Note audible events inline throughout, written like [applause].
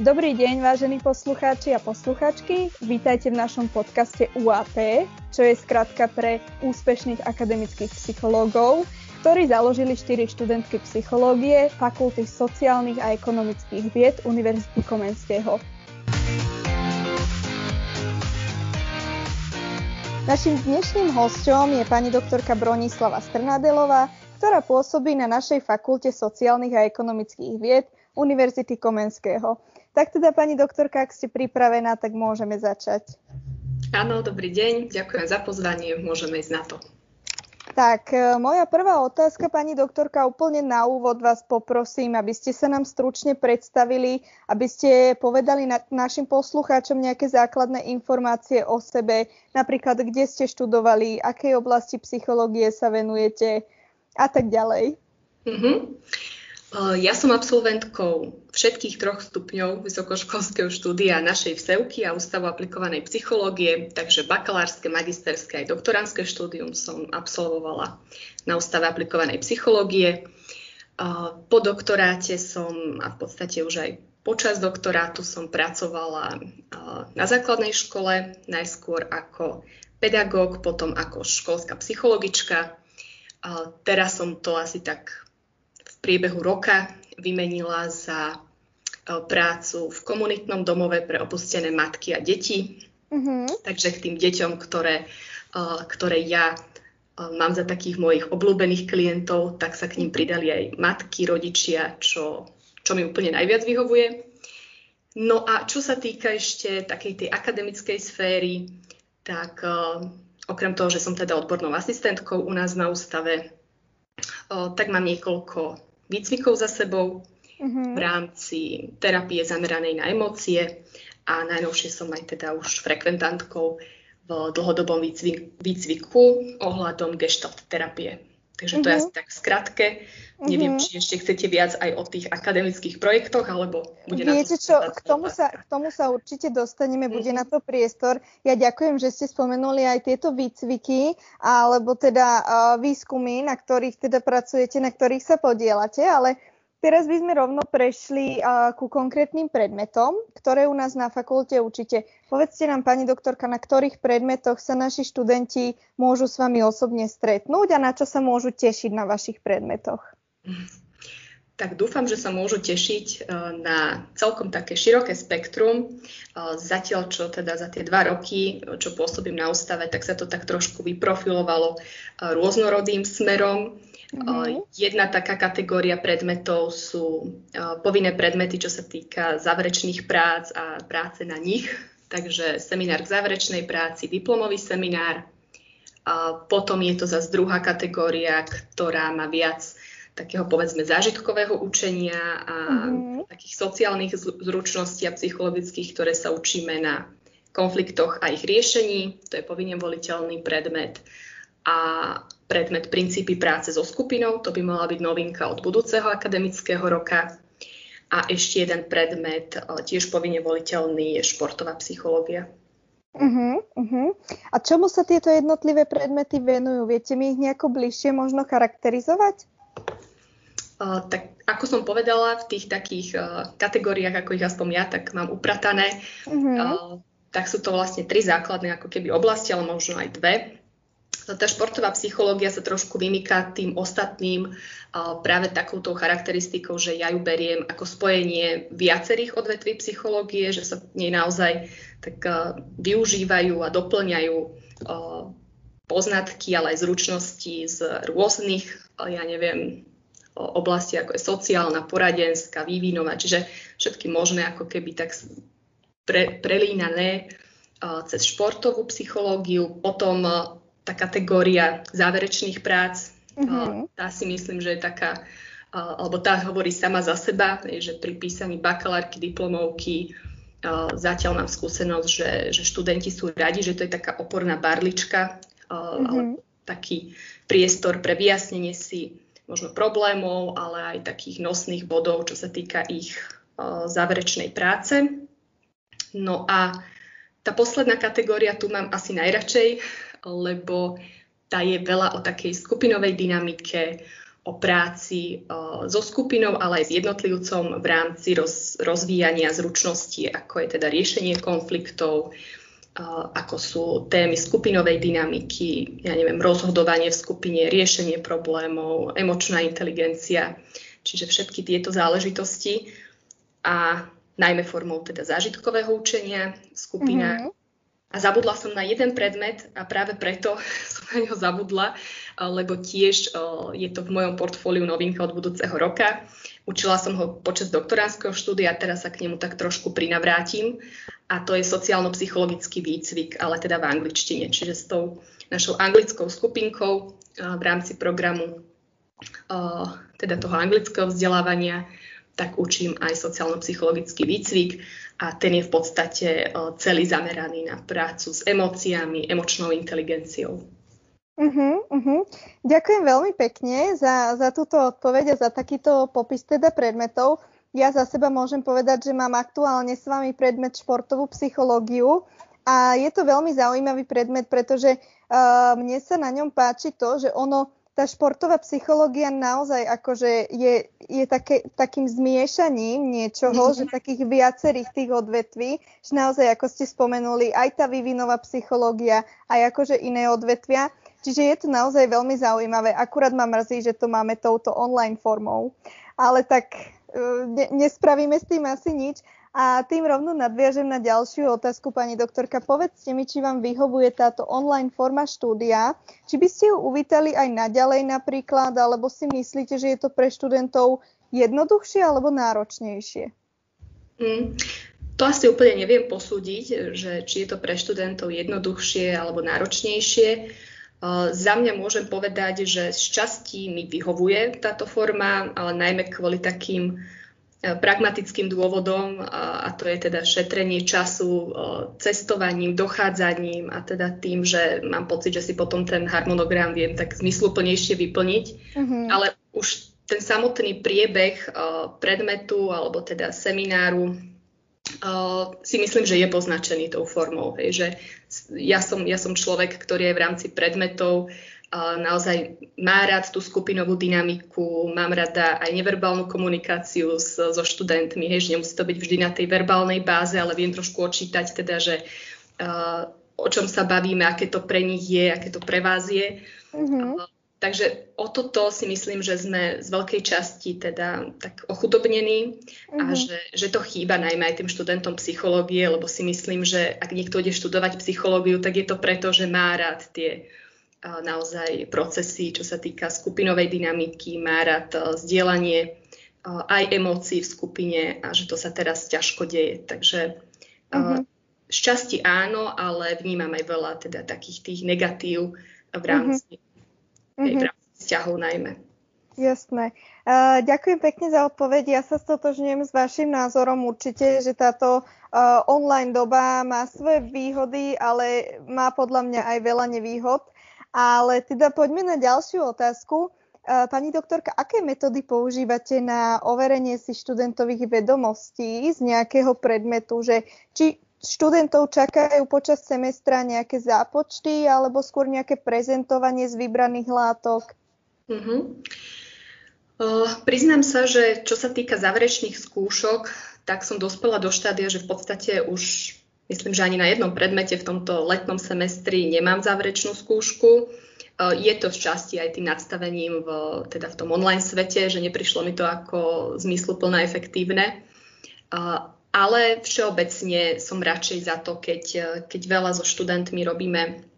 Dobrý deň, vážení poslucháči a posluchačky. Vítajte v našom podcaste UAP, čo je skratka pre úspešných akademických psychológov, ktorí založili 4 študentky psychológie Fakulty sociálnych a ekonomických vied Univerzity Komenského. Našim dnešným hostom je pani doktorka Bronislava Strnadelová, ktorá pôsobí na našej Fakulte sociálnych a ekonomických vied Univerzity Komenského. Tak teda, pani doktorka, ak ste pripravená, tak môžeme začať. Áno, dobrý deň, ďakujem za pozvanie, môžeme ísť na to. Tak, e, moja prvá otázka, pani doktorka, úplne na úvod vás poprosím, aby ste sa nám stručne predstavili, aby ste povedali na, našim poslucháčom nejaké základné informácie o sebe, napríklad kde ste študovali, akej oblasti psychológie sa venujete a tak ďalej. Mm-hmm. Ja som absolventkou všetkých troch stupňov vysokoškolského štúdia našej vsevky a Ústavu aplikovanej psychológie, takže bakalárske, magisterské aj doktoránske štúdium som absolvovala na Ústave aplikovanej psychológie. Po doktoráte som a v podstate už aj počas doktorátu som pracovala na základnej škole, najskôr ako pedagóg, potom ako školská psychologička. Teraz som to asi tak priebehu roka vymenila za e, prácu v komunitnom domove pre opustené matky a deti. Mm-hmm. Takže k tým deťom, ktoré, e, ktoré ja e, mám za takých mojich obľúbených klientov, tak sa k ním pridali aj matky, rodičia, čo, čo mi úplne najviac vyhovuje. No a čo sa týka ešte takej tej akademickej sféry, tak okrem toho, že som teda odbornou asistentkou u nás na ústave, tak mám niekoľko výcvikov za sebou mm-hmm. v rámci terapie zameranej na emócie a najnovšie som aj teda už frekventantkou v dlhodobom výcviku, výcviku ohľadom gestalt terapie. Takže to mm-hmm. je mhm. asi tak skratke. Mm-hmm. Neviem, či ešte chcete viac aj o tých akademických projektoch, alebo bude Viete na to čo, k tomu, sa, k tomu sa určite dostaneme, mm-hmm. bude na to priestor. Ja ďakujem, že ste spomenuli aj tieto výcviky, alebo teda uh, výskumy, na ktorých teda pracujete, na ktorých sa podielate, ale Teraz by sme rovno prešli uh, ku konkrétnym predmetom, ktoré u nás na fakulte učíte. Povedzte nám, pani doktorka, na ktorých predmetoch sa naši študenti môžu s vami osobne stretnúť a na čo sa môžu tešiť na vašich predmetoch? Tak dúfam, že sa môžu tešiť na celkom také široké spektrum. Zatiaľ, čo teda za tie dva roky, čo pôsobím na ústave, tak sa to tak trošku vyprofilovalo rôznorodým smerom. Mm-hmm. Jedna taká kategória predmetov sú povinné predmety, čo sa týka záverečných prác a práce na nich. [laughs] Takže seminár k záverečnej práci, diplomový seminár. A potom je to zase druhá kategória, ktorá má viac takého povedzme zážitkového učenia a mm-hmm. takých sociálnych zručností a psychologických, ktoré sa učíme na konfliktoch a ich riešení. To je povinne voliteľný predmet. A predmet princípy práce so skupinou, to by mohla byť novinka od budúceho akademického roka. A ešte jeden predmet, e, tiež povinne voliteľný, je športová psychológia. Uh-huh, uh-huh. A čomu sa tieto jednotlivé predmety venujú? Viete mi ich nejako bližšie možno charakterizovať? Uh, tak ako som povedala, v tých takých uh, kategóriách, ako ich aspoň ja, tak mám upratané, uh-huh. uh, tak sú to vlastne tri základné ako keby oblasti, ale možno aj dve tá športová psychológia sa trošku vymýka tým ostatným práve takouto charakteristikou, že ja ju beriem ako spojenie viacerých odvetví psychológie, že sa nej naozaj tak využívajú a doplňajú poznatky, ale aj zručnosti z rôznych, ja neviem, oblasti, ako je sociálna, poradenská, vývinová, čiže všetky možné ako keby tak pre, prelínané cez športovú psychológiu, potom tá kategória záverečných prác, mm-hmm. tá si myslím, že je taká, alebo tá hovorí sama za seba, že pri písaní bakalárky, diplomovky zatiaľ mám skúsenosť, že, že študenti sú radi, že to je taká oporná barlička, mm-hmm. taký priestor pre vyjasnenie si možno problémov, ale aj takých nosných bodov, čo sa týka ich záverečnej práce. No a tá posledná kategória tu mám asi najradšej, lebo tá je veľa o takej skupinovej dynamike, o práci so skupinou, ale aj s jednotlivcom v rámci roz, rozvíjania zručností, ako je teda riešenie konfliktov, ako sú témy skupinovej dynamiky, ja neviem, rozhodovanie v skupine, riešenie problémov, emočná inteligencia, čiže všetky tieto záležitosti a najmä formou teda zážitkového učenia skupina. Mm-hmm. A zabudla som na jeden predmet a práve preto [laughs] som na ňo zabudla, lebo tiež je to v mojom portfóliu novinka od budúceho roka. Učila som ho počas doktoránskeho štúdia, teraz sa k nemu tak trošku prinavrátim a to je sociálno-psychologický výcvik, ale teda v angličtine. Čiže s tou našou anglickou skupinkou v rámci programu teda toho anglického vzdelávania, tak učím aj sociálno-psychologický výcvik a ten je v podstate celý zameraný na prácu s emóciami, emočnou inteligenciou. Uh-huh, uh-huh. Ďakujem veľmi pekne za, za túto odpoveď a za takýto popis teda predmetov. Ja za seba môžem povedať, že mám aktuálne s vami predmet športovú psychológiu a je to veľmi zaujímavý predmet, pretože uh, mne sa na ňom páči to, že ono, tá športová psychológia naozaj akože je, je také, takým zmiešaním niečoho, mm-hmm. že takých viacerých tých odvetví, že naozaj, ako ste spomenuli, aj tá vývinová psychológia, aj akože iné odvetvia. Čiže je to naozaj veľmi zaujímavé. Akurát ma mrzí, že to máme touto online formou. Ale tak ne, nespravíme s tým asi nič. A tým rovno nadviažem na ďalšiu otázku, pani doktorka. Povedzte mi, či vám vyhovuje táto online forma štúdia. Či by ste ju uvítali aj naďalej napríklad, alebo si myslíte, že je to pre študentov jednoduchšie alebo náročnejšie? Mm, to asi úplne neviem posúdiť, že či je to pre študentov jednoduchšie alebo náročnejšie. Za mňa môžem povedať, že z časti mi vyhovuje táto forma, ale najmä kvôli takým pragmatickým dôvodom a to je teda šetrenie času e, cestovaním, dochádzaním a teda tým, že mám pocit, že si potom ten harmonogram viem tak zmysluplnejšie vyplniť. Mm-hmm. Ale už ten samotný priebeh e, predmetu alebo teda semináru si myslím, že je poznačený tou formou. Hej, že ja som, ja som človek, ktorý je v rámci predmetov naozaj má rád tú skupinovú dynamiku, mám rada aj neverbálnu komunikáciu s, so študentmi, hej, že nemusí to byť vždy na tej verbálnej báze, ale viem trošku očítať teda, že uh, o čom sa bavíme, aké to pre nich je, aké to pre vás je. Mm-hmm. Uh, Takže o toto si myslím, že sme z veľkej časti teda tak ochudobnení mm-hmm. a mhm. že, že to chýba najmä aj tým študentom psychológie, lebo si myslím, že ak niekto ide študovať psychológiu, tak je to preto, že má rád tie naozaj procesy, čo sa týka skupinovej dynamiky, má rád a, zdieľanie a, aj emócií v skupine a že to sa teraz ťažko deje. Takže mm-hmm. z časti áno, ale vnímam aj veľa teda takých tých negatív v rámci mm-hmm mm-hmm. vzťahov najmä. Jasné. Uh, ďakujem pekne za odpoveď. Ja sa stotožňujem s vašim názorom určite, že táto uh, online doba má svoje výhody, ale má podľa mňa aj veľa nevýhod. Ale teda poďme na ďalšiu otázku. Uh, pani doktorka, aké metódy používate na overenie si študentových vedomostí z nejakého predmetu, že či študentov čakajú počas semestra nejaké zápočty alebo skôr nejaké prezentovanie z vybraných látok? Uh-huh. Uh, priznám sa, že čo sa týka záverečných skúšok, tak som dospela do štádia, že v podstate už myslím, že ani na jednom predmete v tomto letnom semestri nemám záverečnú skúšku. Uh, je to v časti aj tým nadstavením v, teda v tom online svete, že neprišlo mi to ako zmysluplné, efektívne. Uh, ale všeobecne som radšej za to, keď, keď veľa so študentmi robíme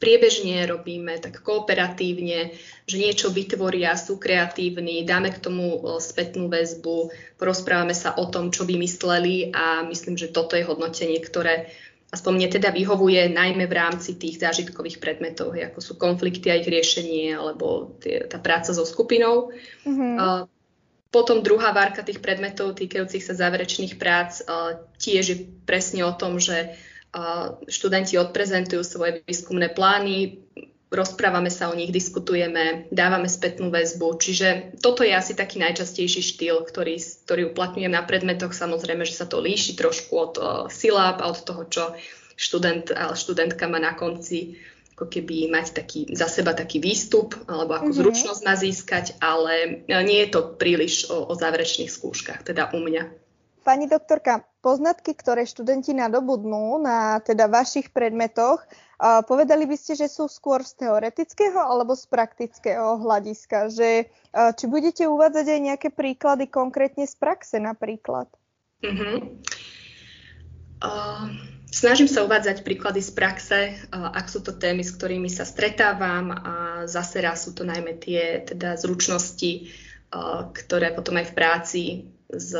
priebežne, robíme tak kooperatívne, že niečo vytvoria, sú kreatívni, dáme k tomu spätnú väzbu, porozprávame sa o tom, čo vymysleli a myslím, že toto je hodnotenie, ktoré aspoň mne teda vyhovuje najmä v rámci tých zážitkových predmetov, ako sú konflikty a ich riešenie, alebo tie, tá práca so skupinou. Mm-hmm. Uh, potom druhá várka tých predmetov týkajúcich sa záverečných prác tiež je presne o tom, že študenti odprezentujú svoje výskumné plány, rozprávame sa o nich, diskutujeme, dávame spätnú väzbu. Čiže toto je asi taký najčastejší štýl, ktorý, ktorý uplatňujem na predmetoch. Samozrejme, že sa to líši trošku od uh, silab a od toho, čo študent a študentka má na konci ako keby mať taký, za seba taký výstup, alebo ako mm-hmm. zručnosť má získať, ale nie je to príliš o, o záverečných skúškach, teda u mňa. Pani doktorka, poznatky, ktoré študenti nadobudnú na teda vašich predmetoch, povedali by ste, že sú skôr z teoretického alebo z praktického hľadiska? Že, či budete uvádzať aj nejaké príklady konkrétne z praxe napríklad? Uh-huh. Uh, snažím sa uvádzať príklady z praxe, ak sú to témy, s ktorými sa stretávam a zase raz sú to najmä tie teda zručnosti, ktoré potom aj v práci s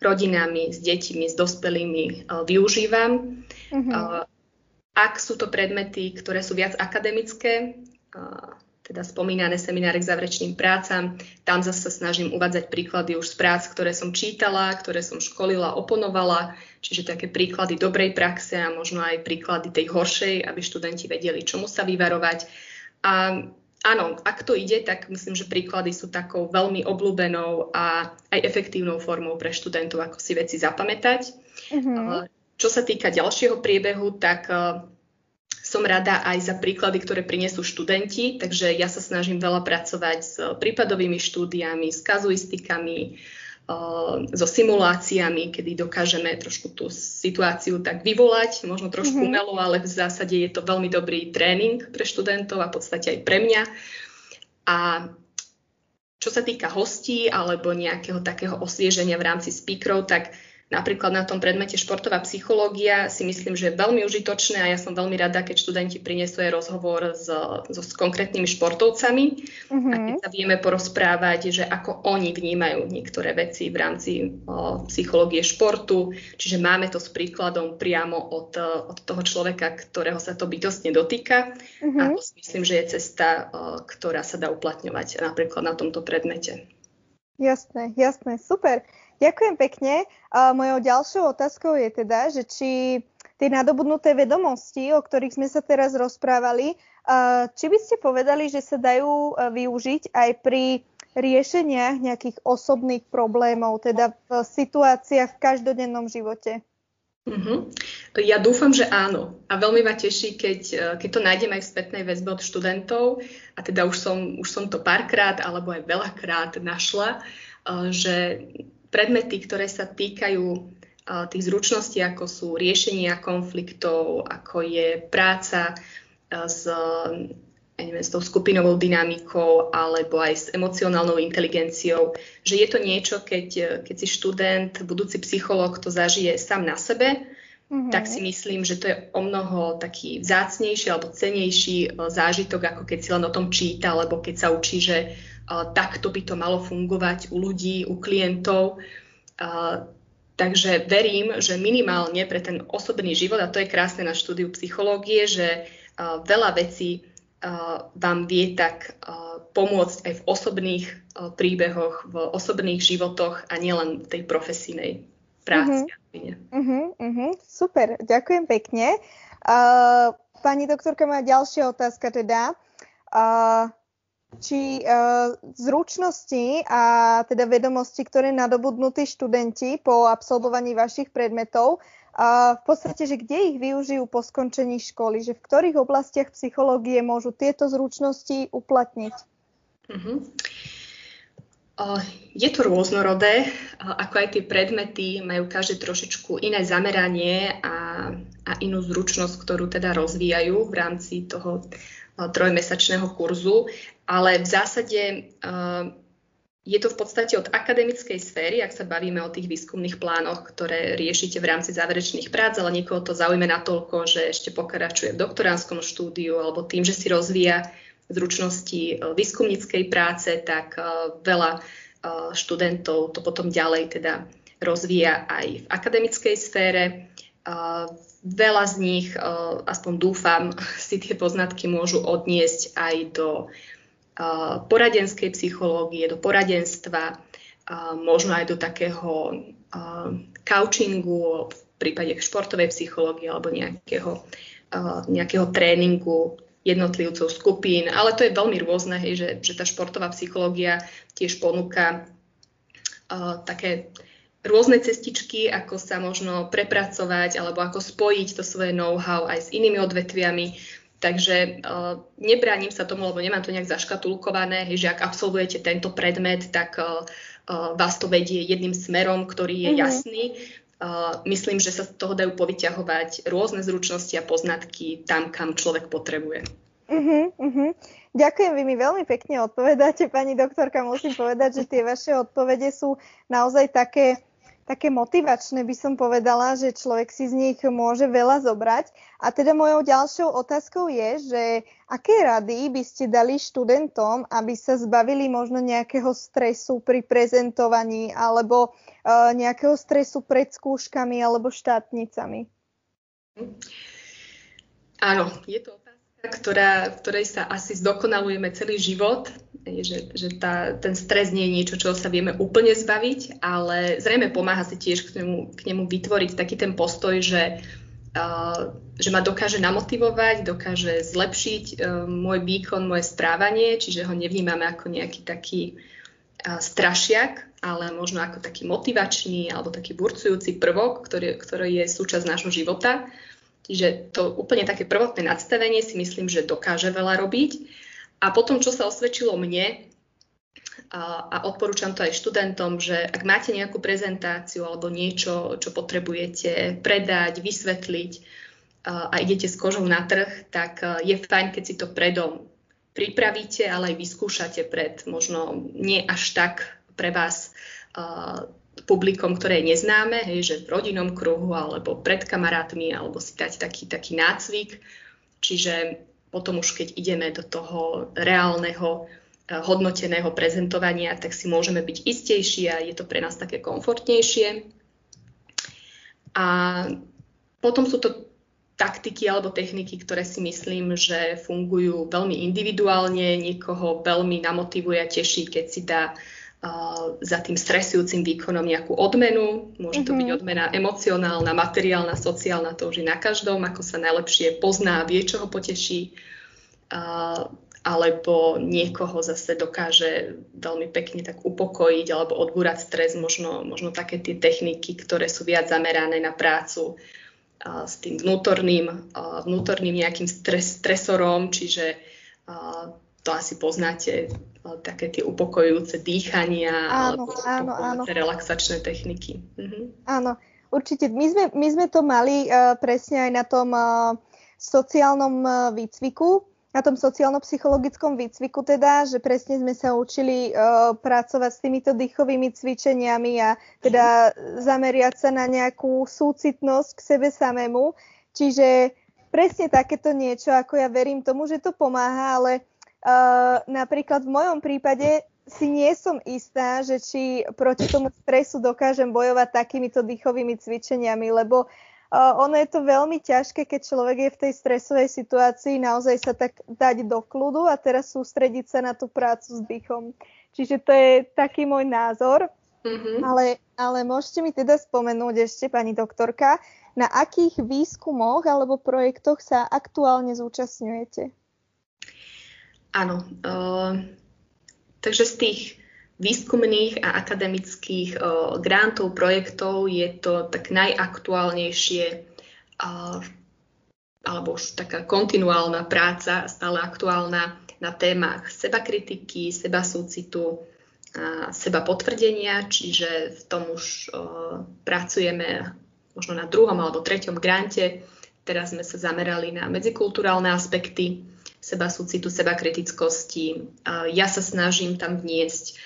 rodinami, s deťmi, s dospelými e, využívam. Uh-huh. Ak sú to predmety, ktoré sú viac akademické, e, teda spomínané semináre k záverečným prácam, tam zase sa snažím uvádzať príklady už z prác, ktoré som čítala, ktoré som školila, oponovala, čiže také príklady dobrej praxe a možno aj príklady tej horšej, aby študenti vedeli, čomu sa vyvarovať. A áno, ak to ide, tak myslím, že príklady sú takou veľmi obľúbenou a aj efektívnou formou pre študentov, ako si veci zapamätať. Uh-huh. Čo sa týka ďalšieho priebehu, tak uh, som rada aj za príklady, ktoré prinesú študenti, takže ja sa snažím veľa pracovať s prípadovými štúdiami, s kazuistikami, so simuláciami, kedy dokážeme trošku tú situáciu tak vyvolať, možno trošku mm-hmm. umelo, ale v zásade je to veľmi dobrý tréning pre študentov a v podstate aj pre mňa. A čo sa týka hostí alebo nejakého takého osvieženia v rámci speakerov, tak Napríklad na tom predmete športová psychológia si myslím, že je veľmi užitočné a ja som veľmi rada, keď študenti prinesú aj rozhovor s, so, s konkrétnymi športovcami uh-huh. a keď sa vieme porozprávať, že ako oni vnímajú niektoré veci v rámci o, psychológie športu. Čiže máme to s príkladom priamo od, od toho človeka, ktorého sa to bytostne dotýka. Uh-huh. A to si myslím, že je cesta, o, ktorá sa dá uplatňovať napríklad na tomto predmete. Jasné, jasné, super. Ďakujem pekne. A mojou ďalšou otázkou je teda, že či tie nadobudnuté vedomosti, o ktorých sme sa teraz rozprávali, či by ste povedali, že sa dajú využiť aj pri riešeniach nejakých osobných problémov, teda v situáciách v každodennom živote? Uh-huh. Ja dúfam, že áno. A veľmi ma teší, keď, keď to nájdem aj v spätnej väzbe od študentov. A teda už som, už som to párkrát alebo aj veľakrát našla, že predmety, ktoré sa týkajú tých zručností, ako sú riešenia konfliktov, ako je práca s, ja neviem, s tou skupinovou dynamikou alebo aj s emocionálnou inteligenciou, že je to niečo, keď, keď si študent, budúci psychológ to zažije sám na sebe, mm-hmm. tak si myslím, že to je o mnoho taký vzácnejší alebo cenejší zážitok, ako keď si len o tom číta, alebo keď sa učí, že takto by to malo fungovať u ľudí, u klientov. Takže verím, že minimálne pre ten osobný život, a to je krásne na štúdiu psychológie, že veľa vecí vám vie tak pomôcť aj v osobných príbehoch, v osobných životoch a nielen v tej profesínej práci. Uh-huh. Uh-huh, uh-huh. Super, ďakujem pekne. Uh, pani doktorka, má ďalšia otázka teda. Uh, či uh, zručnosti a teda vedomosti, ktoré nadobudnú tí študenti po absolvovaní vašich predmetov, a v podstate, že kde ich využijú po skončení školy, že v ktorých oblastiach psychológie môžu tieto zručnosti uplatniť? Uh-huh. Uh, je to rôznorodé, uh, ako aj tie predmety majú každé trošičku iné zameranie a, a inú zručnosť, ktorú teda rozvíjajú v rámci toho trojmesačného kurzu, ale v zásade je to v podstate od akademickej sféry, ak sa bavíme o tých výskumných plánoch, ktoré riešite v rámci záverečných prác, ale niekoho to zaujme natoľko, že ešte pokračuje v doktoránskom štúdiu alebo tým, že si rozvíja zručnosti výskumníckej práce, tak veľa študentov to potom ďalej teda rozvíja aj v akademickej sfére. Veľa z nich, eh, aspoň dúfam, [laughs] si tie poznatky môžu odniesť aj do eh, poradenskej psychológie, do poradenstva, možno aj do takého coachingu v prípade športovej psychológie alebo nejakého, nejakého tréningu jednotlivcov skupín, ale to je veľmi rôzne, hej, že, že tá športová psychológia tiež ponúka také rôzne cestičky, ako sa možno prepracovať alebo ako spojiť to svoje know-how aj s inými odvetviami. Takže uh, nebránim sa tomu, lebo nemám to nejak zaškatulkované, hej, že ak absolvujete tento predmet, tak uh, uh, vás to vedie jedným smerom, ktorý je mm-hmm. jasný. Uh, myslím, že sa z toho dajú povyťahovať rôzne zručnosti a poznatky tam, kam človek potrebuje. Uh-huh, uh-huh. Ďakujem, vy mi veľmi pekne odpovedáte, pani doktorka. Musím povedať, že tie vaše odpovede sú naozaj také také motivačné, by som povedala, že človek si z nich môže veľa zobrať. A teda mojou ďalšou otázkou je, že aké rady by ste dali študentom, aby sa zbavili možno nejakého stresu pri prezentovaní alebo uh, nejakého stresu pred skúškami alebo štátnicami? Áno, je to otázka, ktorá, ktorej sa asi zdokonalujeme celý život že, že tá, ten stres nie je niečo, čo sa vieme úplne zbaviť, ale zrejme pomáha si tiež k nemu, k nemu vytvoriť taký ten postoj, že, uh, že ma dokáže namotivovať, dokáže zlepšiť uh, môj výkon, moje správanie, čiže ho nevnímame ako nejaký taký uh, strašiak, ale možno ako taký motivačný alebo taký burcujúci prvok, ktorý, ktorý je súčasť nášho života. Čiže to úplne také prvotné nadstavenie si myslím, že dokáže veľa robiť. A potom, čo sa osvedčilo mne, a, odporúčam to aj študentom, že ak máte nejakú prezentáciu alebo niečo, čo potrebujete predať, vysvetliť a, idete s kožou na trh, tak je fajn, keď si to predom pripravíte, ale aj vyskúšate pred možno nie až tak pre vás publikom, ktoré je neznáme, hej, že v rodinnom kruhu alebo pred kamarátmi, alebo si dať taký, taký nácvik. Čiže potom už keď ideme do toho reálneho eh, hodnoteného prezentovania, tak si môžeme byť istejší a je to pre nás také komfortnejšie. A potom sú to taktiky alebo techniky, ktoré si myslím, že fungujú veľmi individuálne, niekoho veľmi namotivuje a teší, keď si dá uh, za tým stresujúcim výkonom nejakú odmenu. Môže to mm-hmm. byť mhm. odmena emocionálna, materiálna, sociálna, to už je na každom, ako sa najlepšie pozná vie, čo ho poteší. Uh, alebo niekoho zase dokáže veľmi pekne tak upokojiť alebo odbúrať stres, možno, možno také tie techniky, ktoré sú viac zamerané na prácu uh, s tým vnútorným, vnútorným nejakým stres, stresorom, čiže to asi poznáte, také tie upokojujúce dýchania áno, alebo áno, áno. relaxačné techniky. Mhm. Áno, určite. My sme, my sme to mali uh, presne aj na tom uh, sociálnom uh, výcviku, na tom sociálno-psychologickom výcviku teda, že presne sme sa učili uh, pracovať s týmito dýchovými cvičeniami a teda zameriať sa na nejakú súcitnosť k sebe samému. Čiže presne takéto niečo, ako ja verím tomu, že to pomáha, ale Uh, napríklad v mojom prípade si nie som istá, že či proti tomu stresu dokážem bojovať takýmito dýchovými cvičeniami, lebo uh, ono je to veľmi ťažké, keď človek je v tej stresovej situácii, naozaj sa tak dať do kľudu a teraz sústrediť sa na tú prácu s dýchom. Čiže to je taký môj názor. Mm-hmm. Ale, ale môžete mi teda spomenúť ešte, pani doktorka, na akých výskumoch alebo projektoch sa aktuálne zúčastňujete? Áno. Uh, takže z tých výskumných a akademických uh, grantov, projektov je to tak najaktuálnejšie uh, alebo už taká kontinuálna práca, stále aktuálna na témach sebakritiky, sebasúcitu a seba potvrdenia, čiže v tom už pracujeme možno na druhom alebo treťom grante. Teraz sme sa zamerali na medzikulturálne aspekty seba súcitu, seba kritickosti. Ja sa snažím tam vniesť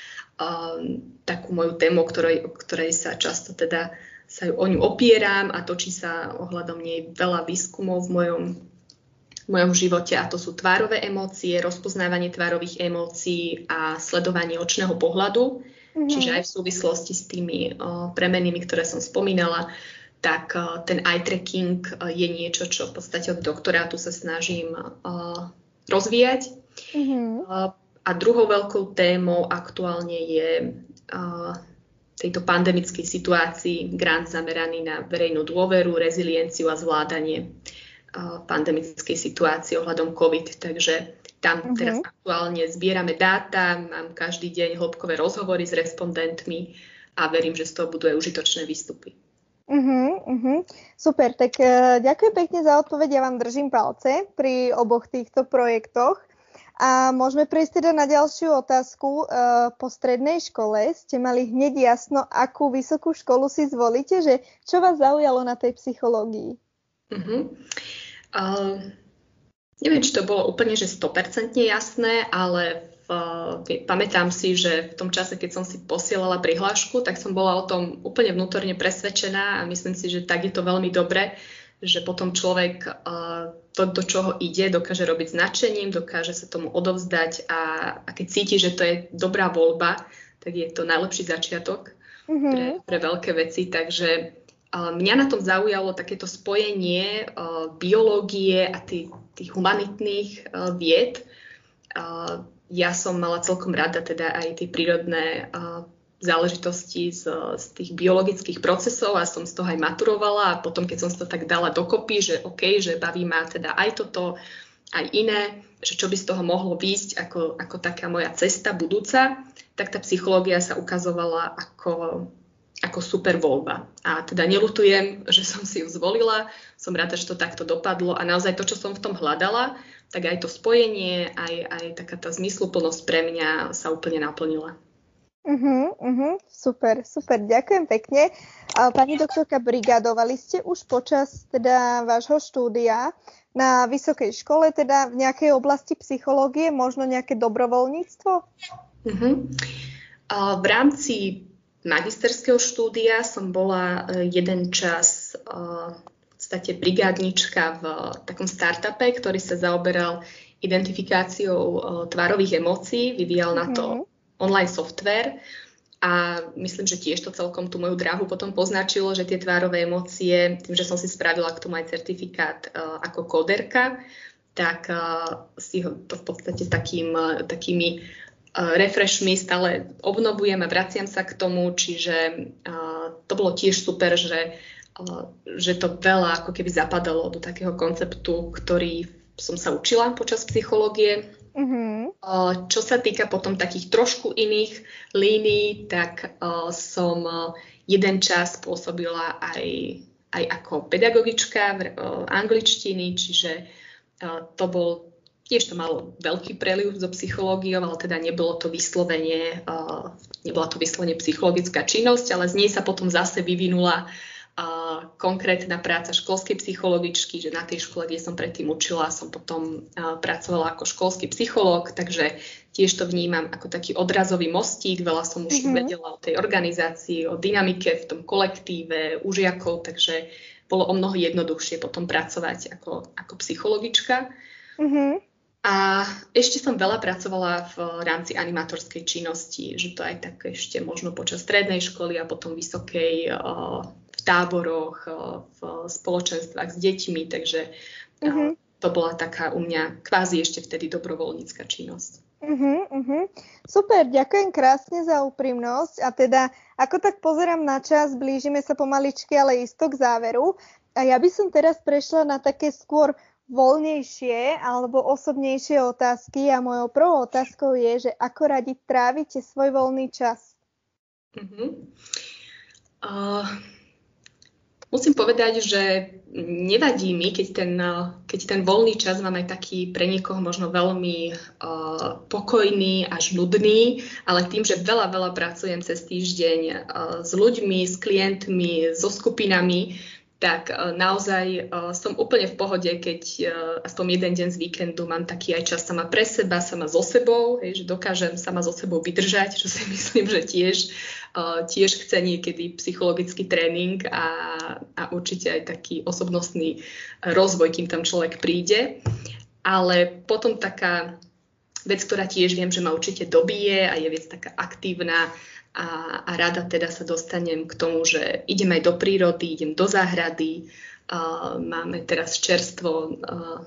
takú moju tému, ktorej, ktorej sa často teda sa o ňu opieram a točí sa ohľadom nej veľa výskumov v mojom, v mojom živote a to sú tvárové emócie, rozpoznávanie tvárových emócií a sledovanie očného pohľadu. Mm-hmm. Čiže aj v súvislosti s tými o, premenými, ktoré som spomínala, tak o, ten eye tracking o, je niečo, čo v podstate od doktorátu sa snažím o, rozvíjať. Mm-hmm. A druhou veľkou témou aktuálne je v tejto pandemickej situácii grant zameraný na verejnú dôveru, rezilienciu a zvládanie pandemickej situácie ohľadom COVID. Takže tam mm-hmm. teraz aktuálne zbierame dáta, mám každý deň hĺbkové rozhovory s respondentmi a verím, že z toho budú aj užitočné výstupy. Uh-huh, uh-huh. Super, tak uh, ďakujem pekne za odpoveď, ja vám držím palce pri oboch týchto projektoch. A môžeme prejsť teda na ďalšiu otázku. Uh, po strednej škole ste mali hneď jasno, akú vysokú školu si zvolíte, že čo vás zaujalo na tej psychológii? Uh-huh. Uh, neviem, či to bolo úplne že 100% jasné, ale pamätám si, že v tom čase, keď som si posielala prihlášku, tak som bola o tom úplne vnútorne presvedčená a myslím si, že tak je to veľmi dobre, že potom človek to, do čoho ide, dokáže robiť značením, dokáže sa tomu odovzdať a, a keď cíti, že to je dobrá voľba, tak je to najlepší začiatok mm-hmm. pre, pre veľké veci. Takže mňa na tom zaujalo takéto spojenie biológie a tých, tých humanitných vied ja som mala celkom rada teda aj tie prírodné uh, záležitosti z, z tých biologických procesov a som z toho aj maturovala a potom, keď som to tak dala dokopy, že OK, že baví ma teda aj toto, aj iné, že čo by z toho mohlo výjsť ako, ako taká moja cesta budúca, tak tá psychológia sa ukazovala ako, ako super voľba. A teda nelutujem, že som si ju zvolila, som rada, že to takto dopadlo a naozaj to, čo som v tom hľadala, tak aj to spojenie, aj, aj taká tá zmysluplnosť pre mňa sa úplne naplnila. Uh-huh, uh-huh, super, super, ďakujem pekne. Pani doktorka, brigádovali ste už počas teda vášho štúdia na vysokej škole, teda v nejakej oblasti psychológie, možno nejaké dobrovoľníctvo? Uh-huh. V rámci magisterského štúdia som bola e, jeden čas podstate brigádnička v takom startupe, ktorý sa zaoberal identifikáciou tvárových emócií, vyvíjal na to mm-hmm. online software a myslím, že tiež to celkom tú moju dráhu potom poznačilo, že tie tvárové emócie, tým, že som si spravila k tomu aj certifikát uh, ako koderka, tak uh, si ho to v podstate takým, takými uh, refreshmi stále obnovujem a vraciam sa k tomu, čiže to bolo tiež super, že že to veľa ako keby zapadalo do takého konceptu, ktorý som sa učila počas psychológie. Mm-hmm. Čo sa týka potom takých trošku iných línií, tak som jeden čas pôsobila aj, aj ako pedagogička v angličtiny, čiže to bol tiež to malo veľký preliv zo psychológiou, ale teda nebolo to vyslovene, nebola to vyslovene psychologická činnosť, ale z nej sa potom zase vyvinula konkrétna práca školskej psychologičky, že na tej škole, kde som predtým učila, som potom pracovala ako školský psychológ, takže tiež to vnímam ako taký odrazový mostík. Veľa som už mm-hmm. vedela o tej organizácii, o dynamike v tom kolektíve, u žiakov, takže bolo o mnoho jednoduchšie potom pracovať ako, ako psychologička. Mm-hmm. A ešte som veľa pracovala v rámci animatorskej činnosti, že to aj tak ešte možno počas strednej školy a potom vysokej táboroch, v spoločenstvách s deťmi, takže uh-huh. to bola taká u mňa kvázi ešte vtedy dobrovoľnícka činnosť. Uh-huh, uh-huh. Super, ďakujem krásne za úprimnosť a teda ako tak pozerám na čas, blížime sa pomaličky, ale isto k záveru. A ja by som teraz prešla na také skôr voľnejšie alebo osobnejšie otázky a mojou prvou otázkou je, že ako radi trávite svoj voľný čas? Uh-huh. Uh, musím povedať, že nevadí mi, keď ten, keď ten voľný čas mám aj taký pre niekoho možno veľmi uh, pokojný až nudný, ale tým, že veľa, veľa pracujem cez týždeň uh, s ľuďmi, s klientmi, so skupinami, tak e, naozaj som úplne v pohode, keď aspoň jeden deň z víkendu mám taký aj čas sama pre seba, sama so sebou, hej, že dokážem sama so sebou vydržať, čo si [laughs] myslím, že tiež, tiež chce niekedy psychologický tréning a, a určite aj taký osobnostný rozvoj, kým tam človek príde. Ale potom taká vec, ktorá tiež viem, že ma určite dobije a je vec taká aktívna, a, a rada teda sa dostanem k tomu, že idem aj do prírody, idem do záhrady, máme teraz čerstvo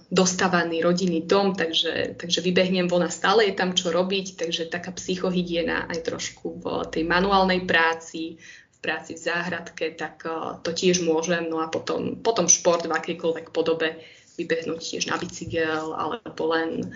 dostávaný rodinný dom, takže, takže vybehnem von a stále je tam čo robiť, takže taká psychohygiena aj trošku v tej manuálnej práci, v práci v záhradke, tak to tiež môžem. No a potom, potom šport v akejkoľvek podobe vybehnúť tiež na bicykel alebo len,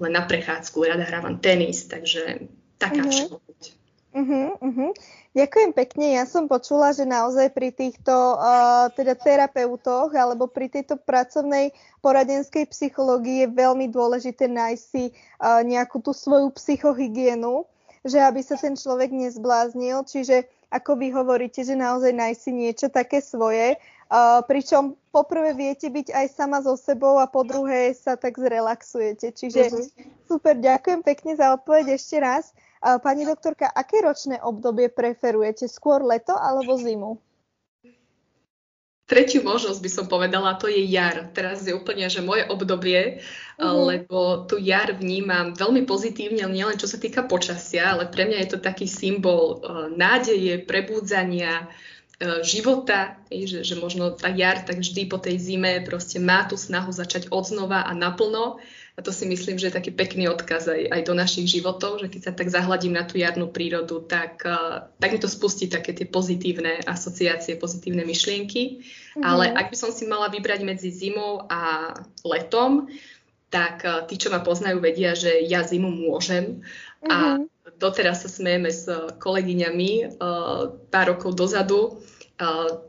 len na prechádzku. Rada hrávam tenis, takže taká mm-hmm. všeobecť. Uh-huh, uh-huh. Ďakujem pekne. Ja som počula, že naozaj pri týchto uh, teda terapeutoch alebo pri tejto pracovnej poradenskej psychológii je veľmi dôležité nájsť si uh, nejakú tú svoju psychohygienu, že aby sa ten človek nezbláznil. Čiže ako vy hovoríte, že naozaj nájsť si niečo také svoje, uh, pričom poprvé viete byť aj sama so sebou a po druhé sa tak zrelaxujete. Čiže uh-huh. super, ďakujem pekne za odpoveď ešte raz. Pani doktorka, aké ročné obdobie preferujete? Skôr leto alebo zimu? Tretiu možnosť by som povedala, to je jar. Teraz je úplne, že moje obdobie, uh-huh. lebo tu jar vnímam veľmi pozitívne, nielen čo sa týka počasia, ale pre mňa je to taký symbol uh, nádeje, prebúdzania, uh, života, že, že možno tá jar tak vždy po tej zime proste má tú snahu začať odznova a naplno. A to si myslím, že je taký pekný odkaz aj, aj do našich životov, že keď sa tak zahladím na tú jarnú prírodu, tak, uh, tak mi to spustí také tie pozitívne asociácie, pozitívne myšlienky. Mm-hmm. Ale ak by som si mala vybrať medzi zimou a letom, tak uh, tí, čo ma poznajú, vedia, že ja zimu môžem. Mm-hmm. A mhm. doteraz sa smejeme s kolegyňami uh, pár rokov dozadu. Uh,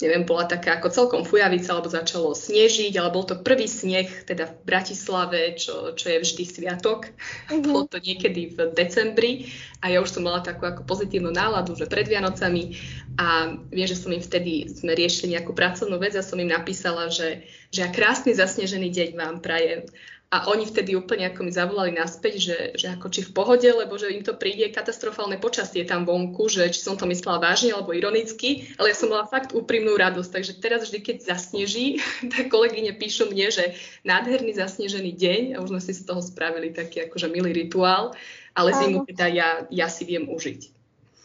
neviem, bola taká ako celkom fujavica, alebo začalo snežiť, ale bol to prvý sneh teda v Bratislave, čo, čo je vždy sviatok. Mm-hmm. Bolo to niekedy v decembri a ja už som mala takú ako pozitívnu náladu, že pred Vianocami a viem, že som im vtedy, sme riešili nejakú pracovnú vec a som im napísala, že, že ja krásny zasnežený deň vám prajem a oni vtedy úplne ako mi zavolali naspäť, že, že ako či v pohode, lebo že im to príde katastrofálne počasie tam vonku, že či som to myslela vážne alebo ironicky, ale ja som mala fakt úprimnú radosť. Takže teraz vždy, keď zasneží, [laughs] tak kolegyne píšu mne, že nádherný zasnežený deň a už sme si z toho spravili taký akože milý rituál, ale zimu teda ja, ja si viem užiť.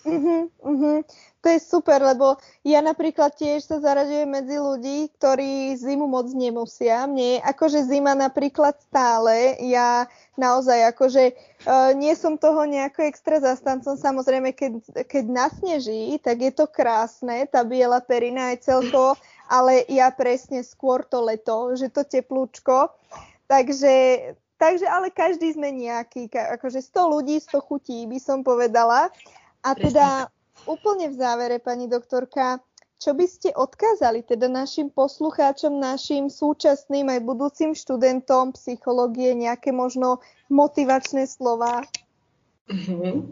Uh-huh, uh-huh. To je super, lebo ja napríklad tiež sa zaraďujem medzi ľudí, ktorí zimu moc nemusia. Mne akože zima napríklad stále, ja naozaj akože uh, nie som toho nejako extra zastancom. Samozrejme, keď, keď nasneží, tak je to krásne, tá biela perina aj celko, ale ja presne skôr to leto, že to teplúčko. Takže, takže ale každý sme nejaký, akože 100 ľudí, 100 chutí by som povedala. A teda úplne v závere, pani doktorka, čo by ste odkázali teda našim poslucháčom, našim súčasným aj budúcim študentom psychológie, nejaké možno motivačné slova? Uh-huh.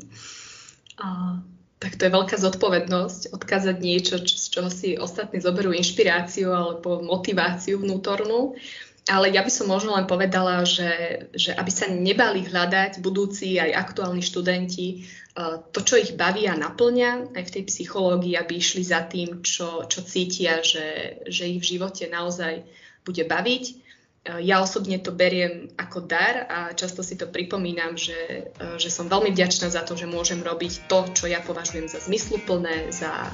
Uh, tak to je veľká zodpovednosť odkázať niečo, čo, z čoho si ostatní zoberú inšpiráciu alebo motiváciu vnútornú. Ale ja by som možno len povedala, že, že aby sa nebali hľadať budúci aj aktuálni študenti to, čo ich baví a naplňa aj v tej psychológii, aby išli za tým, čo, čo cítia, že, že ich v živote naozaj bude baviť. Eh, ja osobne to beriem ako dar a často si to pripomínam, že, eh, že som veľmi vďačná za to, že môžem robiť to, čo ja považujem za zmysluplné, za,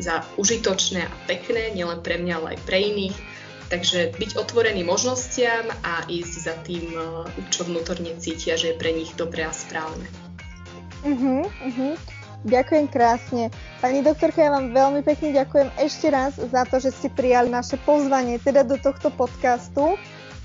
za užitočné a pekné, nielen pre mňa, ale aj pre iných. Takže byť otvorený možnostiam a ísť za tým, čo vnútorne cítia, že je pre nich dobré a správne. Uh-huh, uh-huh. Ďakujem krásne. Pani doktorka, ja vám veľmi pekne ďakujem ešte raz za to, že ste prijali naše pozvanie teda do tohto podcastu.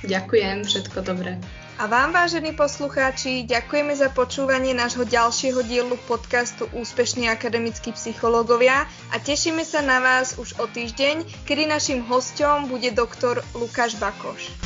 Ďakujem, všetko dobré. A vám, vážení poslucháči, ďakujeme za počúvanie nášho ďalšieho dielu podcastu Úspešní akademickí psychológovia a tešíme sa na vás už o týždeň, kedy našim hostom bude doktor Lukáš Bakoš.